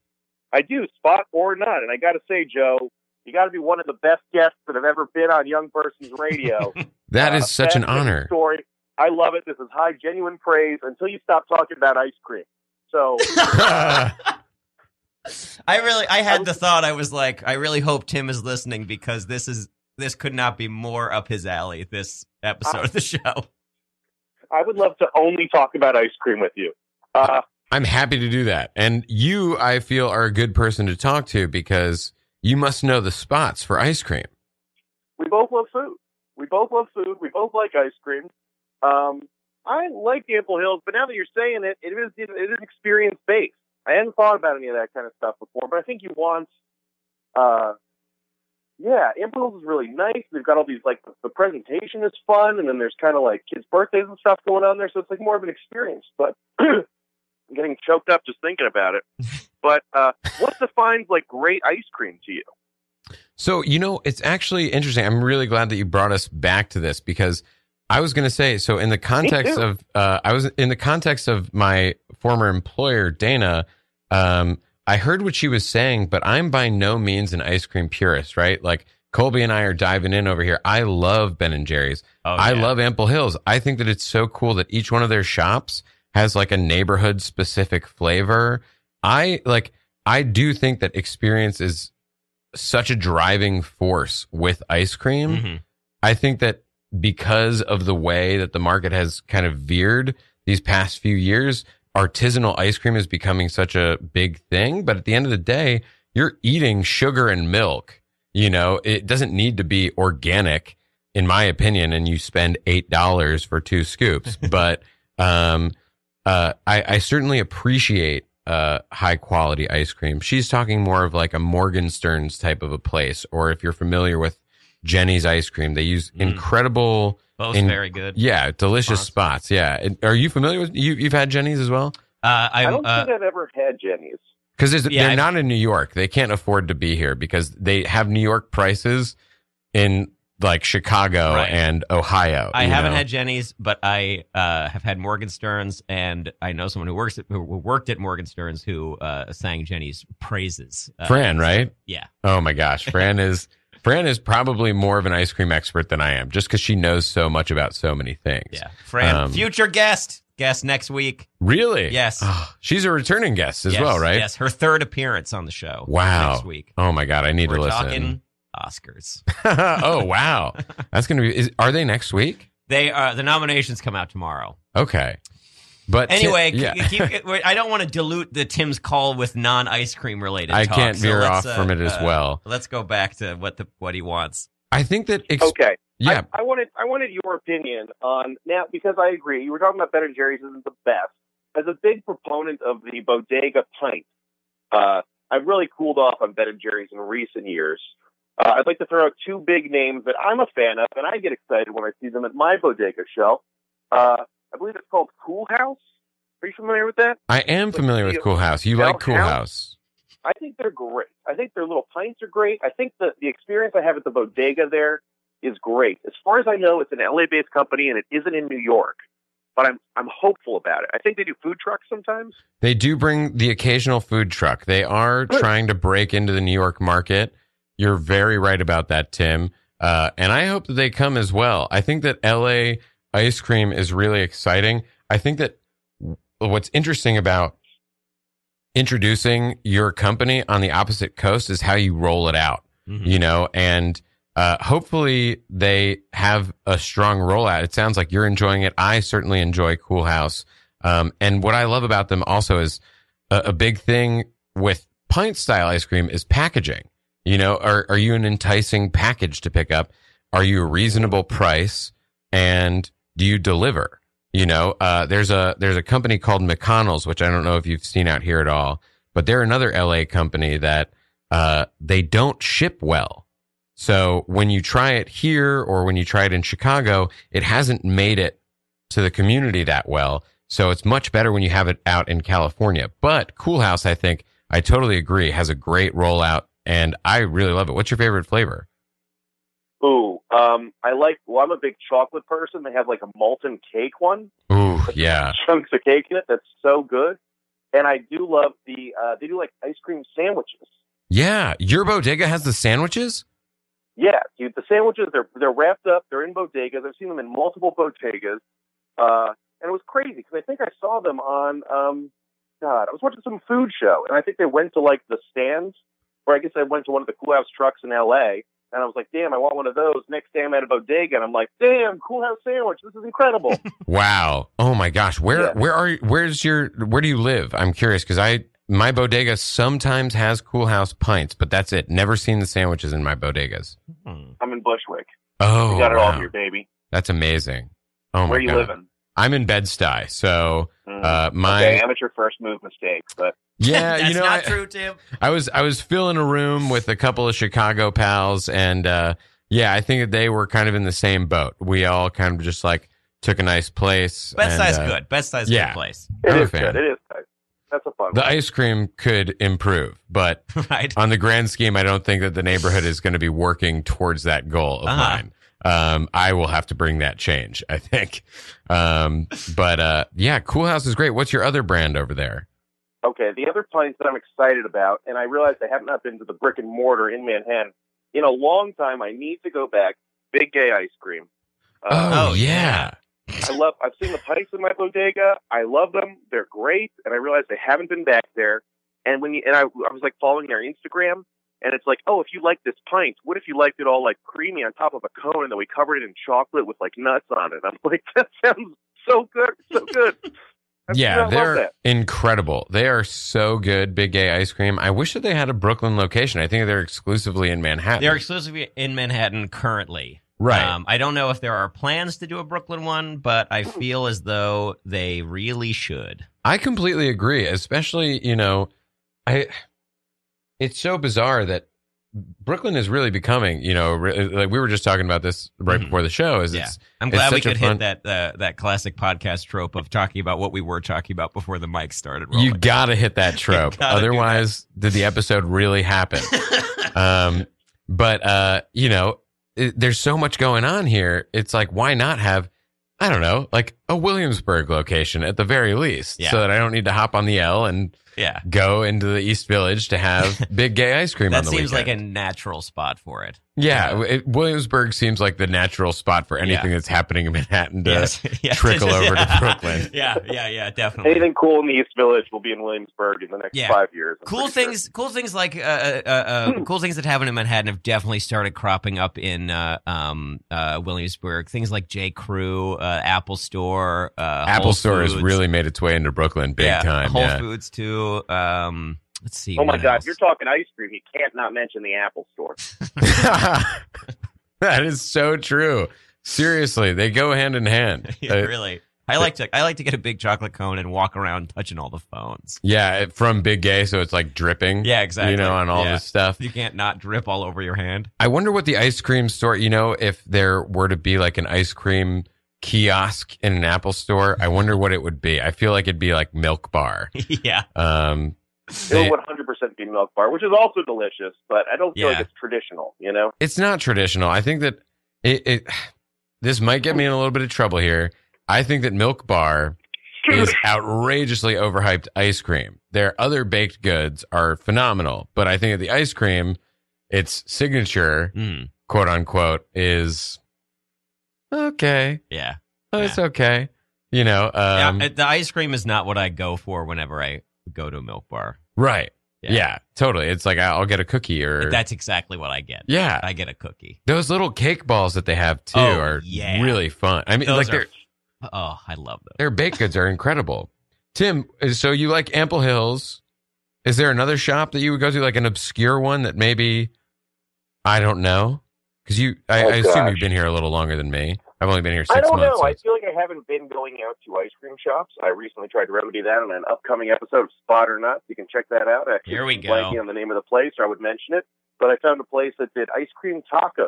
I do, spot or not. And I got to say, Joe, you got to be one of the best guests that have ever been on Young Person's Radio. That is Uh, such an honor. Story. I love it. This is high, genuine praise until you stop talking about ice cream. So, I really, I had the thought. I was like, I really hope Tim is listening because this is this could not be more up his alley. This episode of the show. I would love to only talk about ice cream with you. Uh, I'm happy to do that. And you, I feel, are a good person to talk to because you must know the spots for ice cream. we both love food. We both love food. We both like ice cream. Um, I like Ample Hills, but now that you're saying it, it is it is experience based. I hadn't thought about any of that kind of stuff before, but I think you want, uh, yeah, Impulse is really nice. They've got all these like the, presentation is fun, and then there's kind of like kids' birthdays and stuff going on there, so it's like more of an experience. But I'm getting choked up just thinking about it. but uh, what defines like great ice cream to you? So, you know, it's actually interesting. I'm really glad that you brought us back to this because I was going to say, so in the context of, uh, I was in the context of my former employer, Dana, um, I heard what she was saying, but I'm by no means an ice cream purist, right? Like Colby and I are diving in over here. I love Ben and Jerry's. Oh, I yeah. love Ample Hills. I think that it's so cool that each one of their shops has like a neighborhood specific flavor. I like, I do think that experience is such a driving force with ice cream. Mhm. I think that because of the way that the market has kind of veered these past few years, artisanal ice cream is becoming such a big thing. But at the end of the day, you're eating sugar and milk. You know, it doesn't need to be organic, in my opinion, and you spend $8 for two scoops. but, um, uh, I, I certainly appreciate uh, high quality ice cream. She's talking more of like a Morgenstern's type of a place, or if you're familiar with Jeni's ice cream, they use Mm. incredible, Both In- very good. yeah, delicious Spots. spots. Yeah, And are you familiar with you? You've had Jeni's as well Uh, I I'm, don't uh, think I've ever had Jeni's. because Yeah, they're I've- not in New York. They can't afford to be here because they have New York prices in like Chicago Right. and Ohio. I haven't know? had Jeni's, but I uh, have had Morgenstern's, and I know someone who works at, who worked at Morgenstern's who uh, sang Jeni's praises. Uh, Fran, right? Yeah. Oh my gosh, Fran is Fran is probably more of an ice cream expert than I am, just because she knows so much about so many things. Yeah. Fran, Um, future guest, guest next week. Really? Yes. Oh, she's a returning guest as Yes, well, right? Yes, her third appearance on the show. Wow. Next week. Oh my god, I need We're to listen. talking Oscars. oh wow, that's gonna be. Is, are they next week? They are the nominations come out tomorrow. Okay, but Ti- Anyway, yeah. keep, keep, I don't want to dilute the Tim's call with non ice cream related. I talk, can't so veer let's, off uh, from it as uh, well. Let's go back to what the what he wants. I think that. Ex- Okay. Yeah. I, I wanted I wanted your opinion on now because I agree. You were talking about Ben and Jerry's isn't the best. As a big proponent of the bodega pint, uh, I've really cooled off on Ben and Jerry's in recent years. Uh, I'd like to throw out two big names that I'm a fan of, and I get excited when I see them at my bodega shelf. Uh, I believe it's called Coolhaus. Are you familiar with that? I am familiar with Coolhaus. You like Coolhaus? House? I think they're great. I think their little pints are great. I think the the experience I have at the bodega there is great. As far as I know, it's an LA based company and it isn't in New York. But I'm I'm hopeful about it. I think they do food trucks sometimes. They do bring the occasional food truck. They are Good. trying to break into the New York market. You're very right about that, Tim. Uh, and I hope that they come as well. I think that LA ice cream is really exciting. I think that what's interesting about introducing your company on the opposite coast is how you roll it out, Mhm. you know, and uh, hopefully they have a strong rollout. It sounds like you're enjoying it. I certainly enjoy Coolhaus. Um, and what I love about them also is a, a big thing with pint style ice cream is packaging. You know, are, are you an enticing package to pick up? Are you a reasonable price? And do you deliver? You know, uh, there's a, there's a company called McConnell's, which I don't know if you've seen out here at all, but they're another LA company that, uh, they don't ship well. So when you try it here or when you try it in Chicago, it hasn't made it to the community that well. So it's much better when you have it out in California. But Coolhaus, I think, I totally agree, has a great rollout and I really love it. What's your favorite flavor? Ooh, um, I like. Well, I'm a big chocolate person. They have like a molten cake one, Ooh, yeah. chunks of cake in it. That's so good. And I do love the. Uh, they do like ice cream sandwiches. Yeah. Your bodega has the sandwiches? Yeah, dude, the sandwiches they're they're wrapped up. They're in bodegas. I've seen them in multiple bodegas, uh, and it was crazy because I think I saw them on. Um, God, I was watching some food show, and I think they went to like the stands, or I guess I went to one of the Coolhaus trucks in L.A. And I was like, "Damn, I want one of those." Next day, I'm at a bodega, and I'm like, "Damn, Coolhaus sandwich! This is incredible." Wow. Oh my gosh. Where Yeah. where are you, where's your where do you live? I'm curious because I my bodega sometimes has Coolhaus pints, but that's it. Never seen the sandwiches in my bodegas. Hmm. I'm in Bushwick. Oh, You got it all wow. for your baby. That's amazing. Oh Where my god. Where you god. living? I'm in Bed-Stuy, so Mm. uh, my okay, amateur first move mistake, but yeah, That's you know, not I, true, Tim. I was I was filling a room with a couple of Chicago pals, and uh, yeah, I think that they were kind of in the same boat. We all kind of just like took a nice place. Best and, size uh, good. Best size yeah. good place. it I'm a is good. It is good. That's a fun The one. ice cream could improve, but right. on the grand scheme, I don't think that the neighborhood is going to be working towards that goal of Uh-huh. mine. Um, I will have to bring that change, I think. Um, but uh, yeah, Coolhaus is great. What's your other brand over there? Okay, the other place that I'm excited about, and I realize I have not been to the brick and mortar in Manhattan in a long time. I need to go back. Big Gay Ice Cream. Uh, Oh, yeah. I love. I've seen the pints in my bodega. I love them. They're great, and I realized they haven't been back there. And when you and I, I was like following their Instagram, and it's like, oh, if you like this pint, what if you liked it all like creamy on top of a cone, and then we covered it in chocolate with like nuts on it? I'm like, that sounds so good, so good. I- I Yeah, they're incredible. They are so good, Big Gay Ice Cream. I wish that they had a Brooklyn location. I think they're exclusively in Manhattan. They're exclusively in Manhattan currently. right. Um, I don't know if there are plans to do a Brooklyn one, but I feel as though they really should. I completely agree. Especially, you know, I. It's so bizarre that Brooklyn is really becoming. You know, re- like we were just talking about this right Mhm. before the show. Is Yeah. it's I'm glad we could fun- hit that uh, that classic podcast trope of talking about what we were talking about before the mic started rolling. you got to hit that trope. Otherwise, did the episode really happen? um, but uh, you know, it, there's so much going on here. It's like, why not have, I don't know, like a Williamsburg location at the very least, Yeah. so that I don't need to hop on the L and yeah. go into the East Village to have big gay ice cream That on the seems like a natural spot for it. Yeah, it, Williamsburg seems like the natural spot for anything that's happening in Manhattan to Yes. Yeah. trickle over to Brooklyn. Yeah, yeah, yeah, definitely. Anything cool in the East Village will be in Williamsburg in the next Yeah. five years. I'm cool pretty sure. things cool things like uh, uh, uh, uh, cool things that happen in manhattan have definitely started cropping up in uh, um, uh, williamsburg things like j crew uh, apple store uh, Apple Whole Store has really made its way into Brooklyn big yeah, time. whole yeah. foods too um, let's see Oh my God! else? You're talking ice cream. You can't not mention the Apple Store. that is so true. Seriously, they go hand in hand. yeah, Uh, really i like to i like to get a big chocolate cone and walk around touching all the phones yeah, from Big Gay, so it's like dripping. yeah exactly You know, on all Yeah. this stuff. you can't not drip all over your hand I wonder what the ice cream store, you know, if there were to be like an ice cream kiosk in an Apple store, I wonder what it would be. I feel like it'd be like Milk Bar. yeah Um, It they- will 100% be Milk Bar, which is also delicious, but I don't feel Yeah. like it's traditional. You know? it's not traditional. I think that it, it, this might get me in a little bit of trouble here. I think that Milk Bar is outrageously overhyped ice cream. Their other baked goods are phenomenal, but I think that the ice cream, its signature, Mm, quote unquote, is okay. yeah Oh, it's okay. You know, um, yeah, the ice cream is not what I go for whenever I go to a milk bar. right. Yeah. Yeah. totally. It's like I'll get a cookie or That's exactly what I get. yeah. I get a cookie. Those little cake balls that they have too Oh, are yeah. really fun. I mean, Those like are- their Oh, I love those. their baked goods are incredible. Tim, so you like Ample Hills? Is there another shop that you would go to, like an obscure one that maybe I don't know? Because you, I, Oh, I assume you've been here a little longer than me. I've only been here six I don't months. know. so I feel like I haven't been going out to ice cream shops. I recently tried to remedy that on an upcoming episode of Spot or Not. You can check that out. Here we go. Blanking on the name of the place, or I would mention it. But I found a place that did ice cream tacos,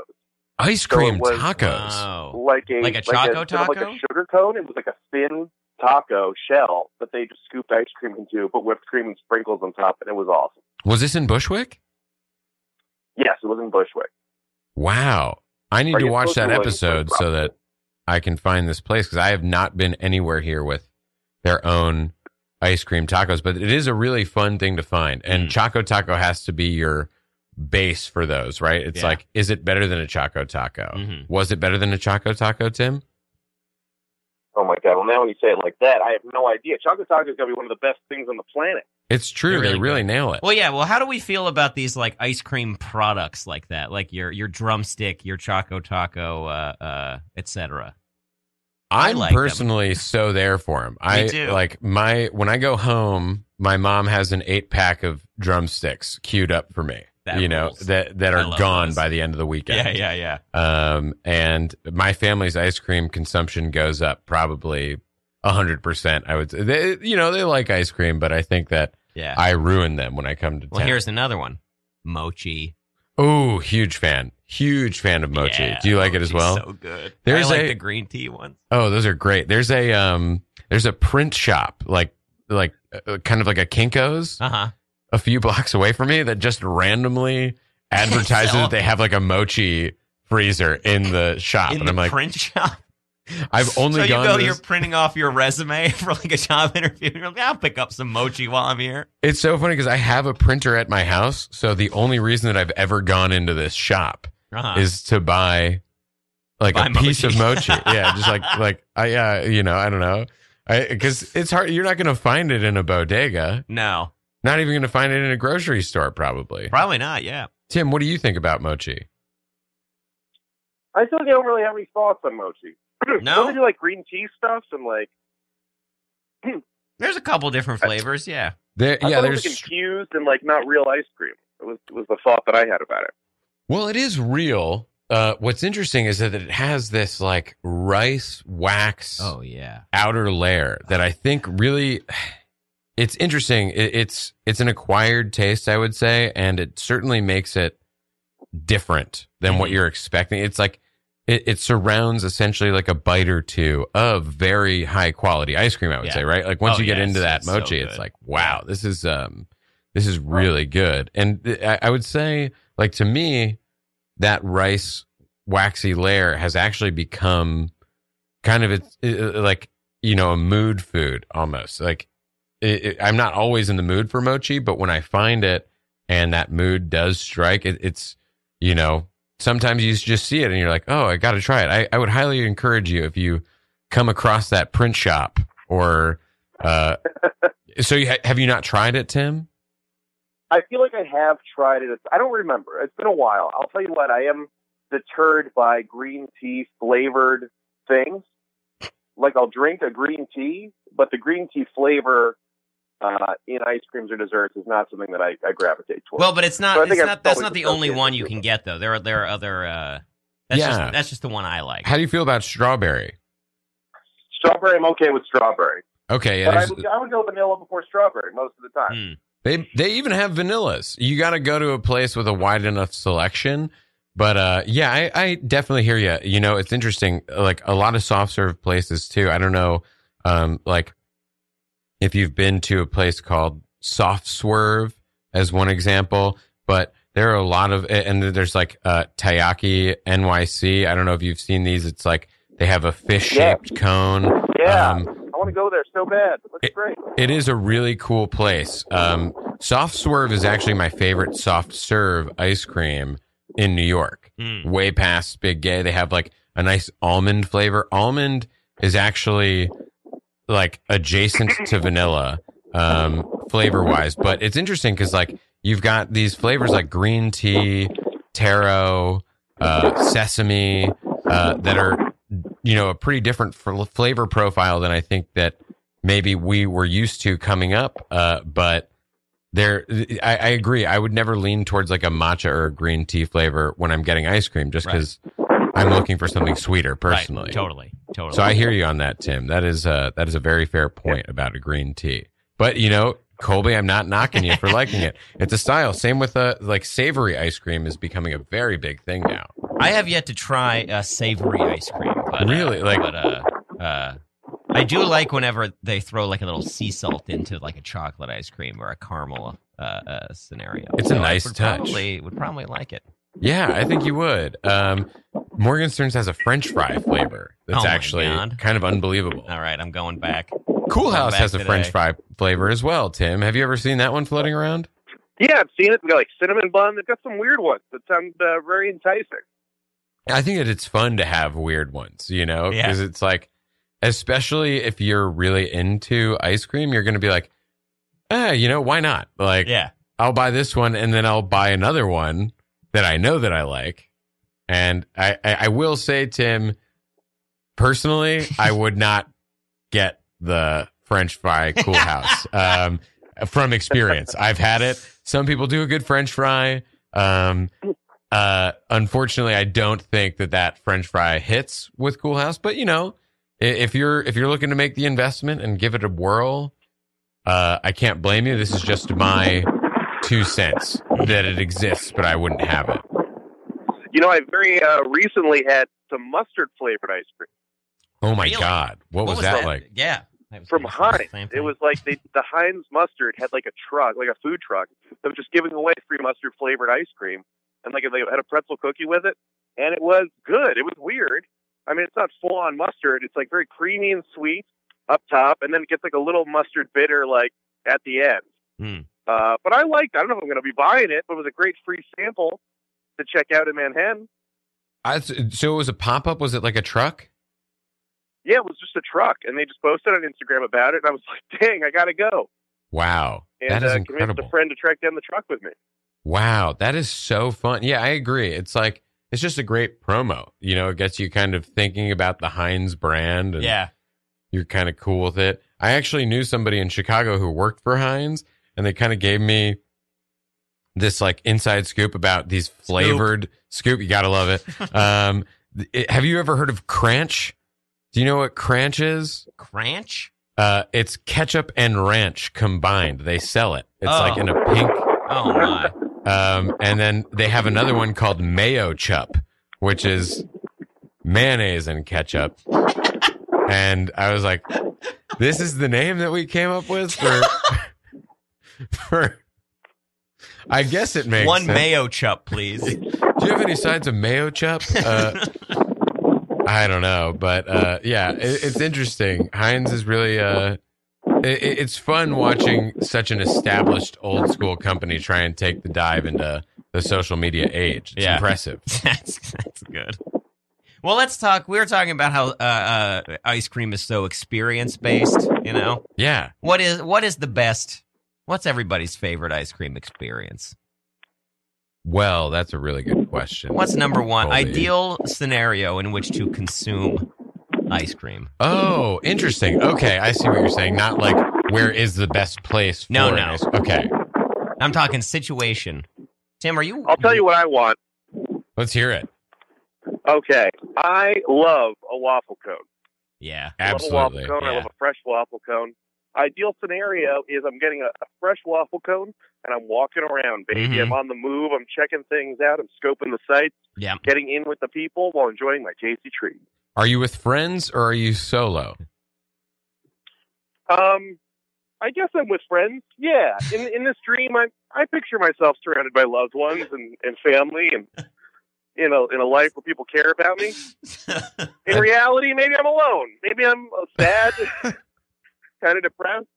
Ice cream was- tacos. Uh, wow. like a Like a choco instead of like a sugar cone. It was like a thin taco shell that they just scooped ice cream into, put whipped cream and sprinkles on top, and it was awesome. Was this in Bushwick? Yes, it was in Bushwick. Wow. I need Are to watch to that episode so that I can find this place because I have not been anywhere here with their own ice cream tacos, but it is a really fun thing to find. And Mm. Choco Taco has to be your base for those, right? It's Yeah. like, is it better than a Choco Taco? Mhm. Was it better than a Choco Taco, Tim? Oh my god! Well, now when you say it like that, I have no idea. Chocolate taco is gonna be one of the best things on the planet. It's true. They really really nail it. Well, yeah. Well, how do we feel about these like ice cream products like that, like your your drumstick, your choco taco, uh, uh, etc. I I'm like them. personally so there for them. I too. like my when I go home, my mom has an eight pack of drumsticks queued up for me. That you know rules. that that are gone those. by the end of the weekend. Yeah, yeah, yeah. Um, and my family's ice cream consumption goes up probably hundred percent. I would say, they, you know, they like ice cream, but I think that Yeah. I ruin them when I come to well, town. here's another one. Mochi. Oh, huge fan, huge fan of mochi. Yeah, Do you like it as well? So good. There's I like a- the green tea ones. Oh, those are great. There's a um, there's a print shop like like uh, kind of like a Kinkos Uh huh. a few blocks away from me that just randomly advertises Sell that they have like a mochi freezer in the shop, In and the I'm like, print shop. I've only so you gone. go, to you're printing off your resume for like a job interview. You're like, I'll pick up some mochi while I'm here. It's so funny because I have a printer at my house, so the only reason that I've ever gone into this shop Uh-huh. is to buy like Buy a piece of mochi. yeah, just like like I yeah, you know, I don't know. Because it's hard. You're not going to find it in a bodega. no, Not even going to find it in a grocery store, probably. probably not. Yeah. Tim, what do you think about mochi? I still don't really have any thoughts on mochi. No? Don't they do like green tea stuff and like There's a couple different flavors. Yeah. There, I yeah, thought it was there's confused and like not real ice cream. It was was the thought that I had about it. Well, it is real. Uh, what's interesting is that it has this like rice wax Oh yeah. outer layer that I think really it's interesting. It, it's it's an acquired taste, I would say, and it certainly makes it different than what Mhm. you're expecting. It's like it, it surrounds essentially like a bite or two of very high quality ice cream. I would Yeah. say, right? Like once Oh, you get yeah, into that it's so mochi, it's like wow, this is um this is really good. And th- I, I would say, like to me, that rice waxy layer has actually become kind of it's uh, like you know a mood food almost like it, it, i'm not always in the mood for mochi but when i find it and that mood does strike it, it's you know sometimes you just see it and you're like oh i gotta try it i, I would highly encourage you if you come across that print shop or uh so you ha- have you not tried it tim I feel like I have tried it. I don't remember. It's been a while. I'll tell you what. I am deterred by green tea flavored things. Like I'll drink a green tea, but the green tea flavor uh, in ice creams or desserts is not something that I, I gravitate towards. Well, but it's not. So it's not. That's not the only one you can get though. There are there are other. Uh, that's Yeah. just that's just the one I like. how do you feel about strawberry strawberry, I'm okay with strawberry, okay yeah, but I would, I would go vanilla before strawberry most of the time. Hmm. They they even have vanillas. You got to go to a place with a wide enough selection. But uh, yeah, I, I definitely hear you. You know, it's interesting. Like a lot of soft serve places too. I don't know, um, like if you've been to a place called Soft Swerve as one example, but there are a lot of, and there's like uh, Taiyaki NYC. I don't know if you've seen these. It's like they have a fish shaped cone. Yeah, Um, I want to go there so bad. It looks it- great. it is a really cool place. Um, soft Swerve is actually my favorite soft serve ice cream in New York. Hmm. Way past Big Gay, they have like a nice almond flavor. Almond is actually like adjacent to vanilla um, flavor wise, but it's interesting because like you've got these flavors like green tea, taro, uh, sesame uh, that are you know a pretty different f- flavor profile than I think that maybe we were used to coming up. Uh, but there, I, I agree. I would never lean towards like a matcha or a green tea flavor when I'm getting ice cream, just Right. I'm looking for something sweeter personally. Right. Totally. Totally. So I hear you on that, Tim. That is uh that is a very fair point about a green tea. But you know, Colby, I'm not knocking you for liking it. It's a style. Same with uh like savory ice cream is becoming a very big thing now. I have yet to try a savory ice cream. But, uh, Really? Like- but uh, uh, I do like whenever they throw like a little sea salt into like a chocolate ice cream or a caramel uh, uh, scenario. It's a So I nice would touch. Probably, would probably like it. Yeah, I think you would. Um Morgenstern's has a French fry flavor that's Oh actually God. kind of unbelievable. All right, I'm going back. Coolhaus back has a today. French fry flavor as well, Tim. Have you ever seen that one floating around? Yeah, I've seen it. We got like cinnamon bun. They've got some weird ones that sound uh, very enticing. I think that it's fun to have weird ones, you know, Yeah. because it's like, especially if you're really into ice cream, you're going to be like, ah, you know, why not? Like, Yeah. I'll buy this one and then I'll buy another one that I know that I like. And I, I, I will say, Tim, personally, I would not get the French fry Coolhaus um, from experience. I've had it. Some people do a good French fry. Um, uh, unfortunately, I don't think that that French fry hits with Coolhaus. But you know, if you're if you're looking to make the investment and give it a whirl, uh, I can't blame you. This is just my two cents that it exists, but I wouldn't have it. You know, I very uh, recently had some mustard flavored ice cream Oh my Really? god, what, was, that, like? Yeah. I from gonna Heinz. It was like they, the Heinz mustard had like a truck, like a food truck, that was just giving away free mustard flavored ice cream, and like they had a pretzel cookie with it, and it was good. It was weird. I mean, it's not full on mustard. It's like very creamy and sweet up top, and then it gets like a little mustard bitter like at the end. Hmm. Uh, but I liked. I don't know if I'm going to be buying it, but it was a great free sample to check out in Manhattan. I, so it was a pop up. Was it like a truck? Yeah, it was just a truck, and they just posted on Instagram about it. And I was like, "Dang, I got to go!" Wow, And that is uh, convinced incredible. a friend to track down the truck with me. Wow, that is so fun. Yeah, I agree. It's like it's just a great promo. You know, it gets you kind of thinking about the Heinz brand and Yeah. you're kind of cool with it. I actually knew somebody in Chicago who worked for Heinz and they kind of gave me this like inside scoop about these flavored scoop. You got to love it. um it- have you ever heard of Cranch? Do you know what Cranch is? Cranch? Uh, it's ketchup and ranch combined. They sell it. It's Oh. like in a pink Oh my. um, and then they have another one called Mayo Chup, which is mayonnaise and ketchup. And I was like, this is the name that we came up with for. for I guess it makes One sense. mayo chup, please. Do you have any signs of Mayo Chup? Uh, I don't know, but uh, yeah, it, it's interesting. Heinz is really. Uh, it, it's fun watching such an established old school company try and take the dive into the social media age. It's Yeah. impressive. that's that's good. Well, let's talk. We were talking about how uh, uh, ice cream is so experience based. You know, Yeah. what is what is the best? What's everybody's favorite ice cream experience? Well, that's a really good question. What's number one Colby. ideal scenario in which to consume ice cream? Oh, interesting. Okay, I see what you're saying. Not like where is the best place for No, an no. ice- Okay, I'm talking situation. Tim, are you? I'll tell you what I want. let's hear it. Okay, I love a waffle cone. Yeah. I love a Absolutely. waffle cone. I love a fresh waffle cone. Ideal scenario is I'm getting a, a fresh waffle cone and I'm walking around, baby. Mhm. I'm on the move. I'm checking things out. I'm scoping the sites, Yeah. getting in with the people while enjoying my tasty treat. Are you with friends or are you solo? Um, I guess I'm with friends. Yeah, in in this dream, I I picture myself surrounded by loved ones and, and family, and you know, in a life where people care about me. In reality, maybe I'm alone. Maybe I'm sad, kind of depressed.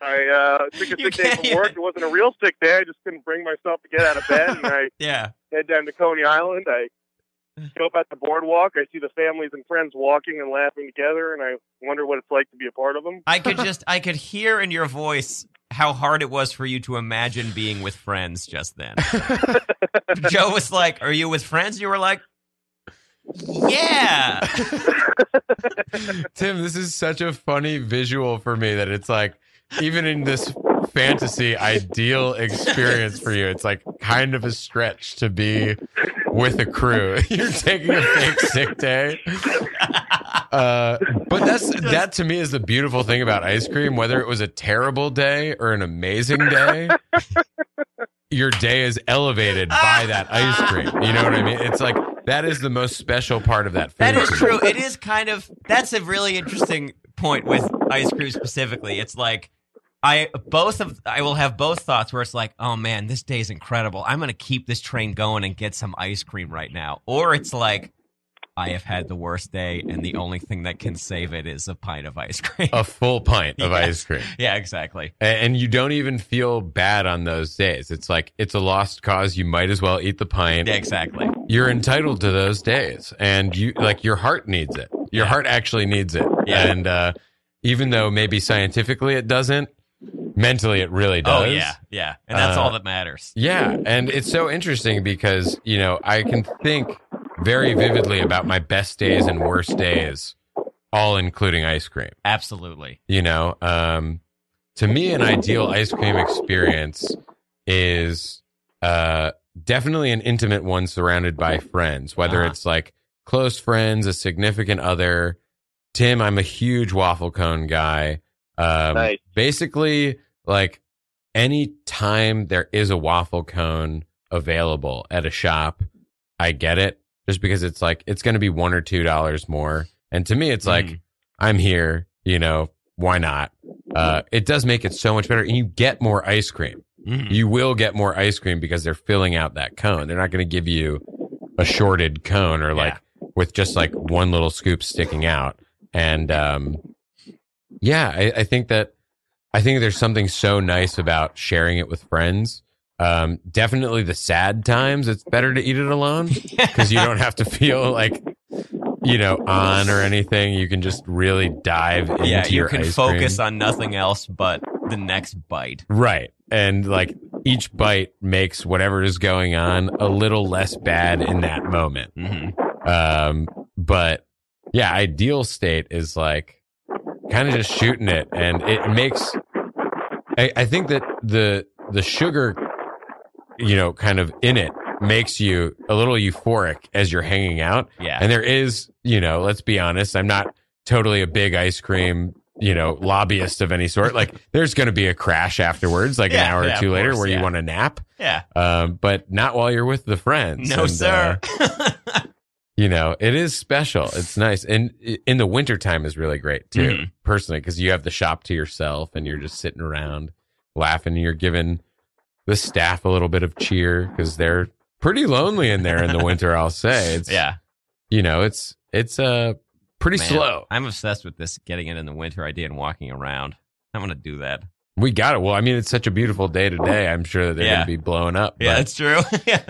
I uh, took a sick day from work. It wasn't a real sick day. I just couldn't bring myself to get out of bed, and I yeah. head down to Coney Island. I go up at the boardwalk. I see the families and friends walking and laughing together, and I wonder what it's like to be a part of them. I could just I could hear in your voice how hard it was for you to imagine being with friends just then. Joe was like, "Are you with friends?" You were like, "Yeah." Tim, this is such a funny visual for me that it's like, even in this fantasy ideal experience for you, it's like kind of a stretch to be with a crew. You're taking a fake sick day. Uh, but that's that to me is the beautiful thing about ice cream. Whether it was a terrible day or an amazing day, your day is elevated by that ice cream. You know what I mean? It's like that is the most special part of that food. That is true. It is kind of that's a really interesting point with ice cream specifically. It's like I both of I will have both thoughts where it's like, oh man, this day is incredible. I'm gonna keep this train going and get some ice cream right now. Or it's like I have had the worst day and the only thing that can save it is a pint of ice cream. A full pint of Yes. ice cream. yeah, exactly. And you don't even feel bad on those days. It's like it's a lost cause. You might as well eat the pint. Yeah, exactly. You're entitled to those days, and you like your heart needs it. Your Yeah. heart actually needs it. Yeah. And uh, even though maybe scientifically it doesn't, mentally it really does. Oh yeah, yeah. And that's Uh, all that matters. Yeah, and it's so interesting because you know I can think very vividly about my best days and worst days, all including ice cream. Absolutely. You know, um, to me, an ideal ice cream experience is uh, definitely an intimate one surrounded by friends, whether Uh-huh. it's like close friends, a significant other. Tim, I'm a huge waffle cone guy. Um, Nice. Basically, like any time there is a waffle cone available at a shop, I get it just because it's like it's going to be one or two dollars more. And to me, it's like Mm. I'm here, you know, why not? Uh, it does make it so much better, and you get more ice cream. Mhm. You will get more ice cream because they're filling out that cone. They're not going to give you a shorted cone or like with just like one little scoop sticking out. And um, yeah, I, I think that I think there's something so nice about sharing it with friends. Um, definitely the sad times, it's better to eat it alone because you don't have to feel like you know on or anything. You can just really dive into yeah, you your can ice focus cream. on nothing else but the next bite. Right. And like each bite makes whatever is going on a little less bad in that moment. hmm Um, but yeah, ideal state is like kind of just shooting it. And it makes, I, I think that the, the sugar, you know, kind of in it makes you a little euphoric as you're hanging out. Yeah. And there is, you know, let's be honest, I'm not totally a big ice cream, you know, lobbyist of any sort. Like there's going to be a crash afterwards, like an Yeah, hour or yeah, two later course, where yeah. you want to nap. yeah. Um, but not while you're with the friends. No, And, sir. uh, you know, it is special. It's nice. And in the wintertime is really great too, Mhm. personally, because you have the shop to yourself and you're just sitting around laughing. And you're giving the staff a little bit of cheer because they're pretty lonely in there in the winter, I'll say. It's, yeah. you know, it's, it's, uh, pretty Man, slow. I'm obsessed with this getting it in the winter idea and walking around. I'm gonna do that. We got it. Well, I mean, it's such a beautiful day today. I'm sure that they're Yeah. going to be blowing up. Yeah, that's true. yeah.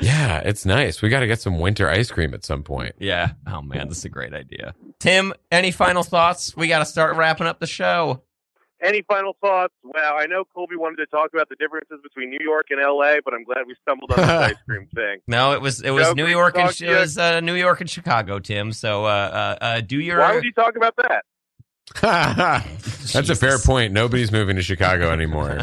yeah, it's nice. We got to get some winter ice cream at some point. Yeah. Oh man, this is a great idea. Tim, any final thoughts? We got to start wrapping up the show. Any final thoughts? Well, I know Colby wanted to talk about the differences between New York and LA, but I'm glad we stumbled on this ice cream thing. No, it was it was Joe, New York and it was uh, New York and Chicago, Tim. So uh, uh, uh, do your. Why would you talk about that? That's a fair point. Nobody's moving to Chicago anymore.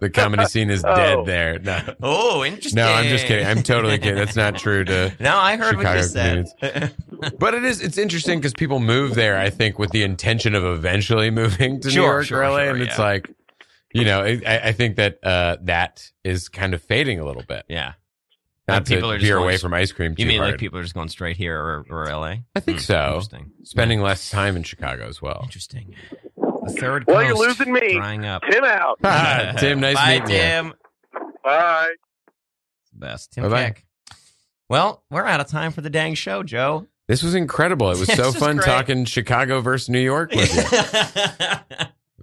The comedy scene is Oh. dead there. No, oh, interesting. no, I'm just kidding. I'm totally kidding. That's not true to. No, I heard what you Chicago said. But it is. It's interesting because people move there. I think with the intention of eventually moving to New York sure, or LA, sure, and it's yeah. like, you know, I, I think that uh, that is kind of fading a little bit. yeah. Not Like, people to are just veer going away from ice cream. Too You mean hard. like people are just going straight here or, or LA? I think Hmm, so. Interesting. Spending less time in Chicago as well. Interesting. The third Well, you're losing me. drying up. Tim out. Tim, nice Bye, meeting you. Tim. Bye. Best. Tim Bye-bye. Keck. Well, we're out of time for the dang show, Joe. This was incredible. It was This so is fun great. talking Chicago versus New York with you.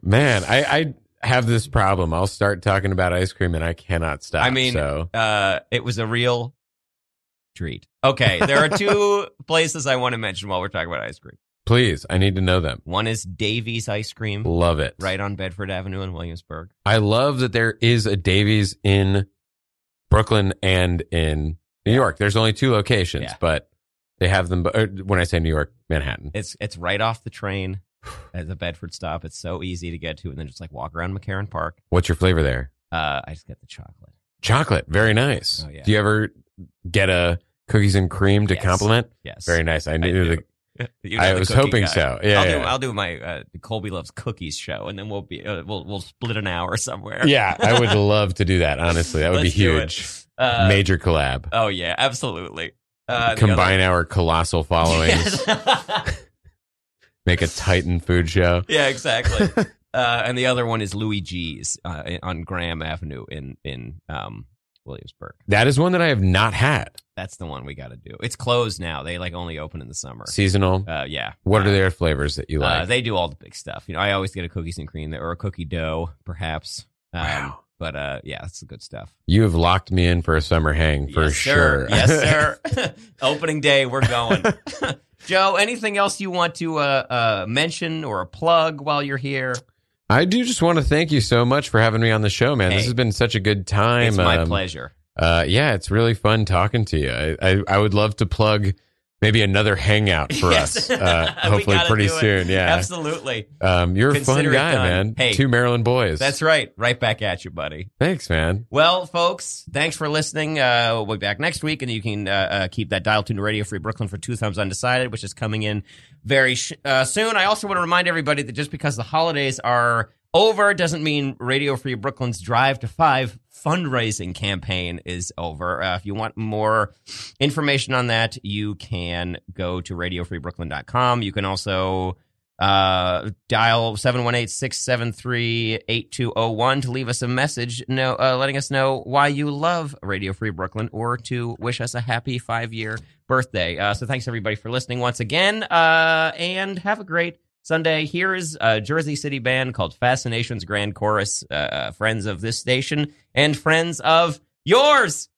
Man, I, I have this problem. I'll start talking about ice cream and I cannot stop. I mean, so uh, it was a real treat. Okay, there are two places I want to mention while we're talking about ice cream. please, I need to know them. One is Davey's Ice Cream, Love it. right on Bedford Avenue in Williamsburg. I love that there is a Davey's in Brooklyn and in New York. There's only two locations, Yeah. but they have them. uh, When I say New York, Manhattan. It's it's right off the train at the Bedford stop. It's so easy to get to, and then just like walk around McCarren Park. What's your flavor there? Uh, I just get the chocolate. Chocolate. Very nice. Oh, yeah. Do you ever get a cookies and cream to Yes. compliment? Yes, Very nice. I knew do. the. You know I was hoping guy. so. Yeah, I'll do. I'll do my uh, Colby loves cookies show, and then we'll be uh, we'll we'll split an hour somewhere. Yeah, I would love to do that. Honestly, that would be huge. Uh, Major collab. Oh yeah, absolutely. Uh, Combine our colossal other- followings. Yes. Make a Titan food show. yeah, exactly. Uh, and the other one is Louis G's uh, on Graham Avenue in in um, Williamsburg. That is one that I have not had. That's the one we got to do. It's closed now. They like only open in the summer. Seasonal. Uh, yeah. What Uh, are their flavors that you Uh, like? they do all the big stuff. You know, I always get a cookies and cream or a cookie dough, perhaps. Um, Wow. But uh, yeah, that's the good stuff. you have locked me in for a summer hang for yes, sure. Sir. Yes, sir. Opening day, we're going. Joe, anything else you want to uh, uh, mention or a plug while you're here? I do just want to thank you so much for having me on the show, man. Hey. This has been such a good time. It's my Um, pleasure. Uh, yeah, it's really fun talking to you. I, I, I would love to plug maybe another hangout for Yes. us. Uh, hopefully, pretty soon. Yeah. Absolutely. Um, you're a fun Consider guy, man. Hey. Two Maryland boys. That's right. Right back at you, buddy. Thanks, man. Well, folks, thanks for listening. Uh, we'll be back next week, and you can uh, uh, keep that dial tuned to Radio Free Brooklyn for Two Thumbs Undecided, which is coming in very sh- uh, soon. I also want to remind everybody that just because the holidays are over doesn't mean Radio Free Brooklyn's Drive to Five fundraising campaign is over. Uh, if you want more information on that, you can go to radiofreebrooklyn.com. You can also uh, dial 718-673-8201 to leave us a message no, uh, letting us know why you love Radio Free Brooklyn or to wish us a happy five-year birthday. Uh, so thanks everybody for listening once again uh, and have a great Sunday. Here is a Jersey City band called Fascinations Grand Chorus, uh, friends of this station and friends of yours.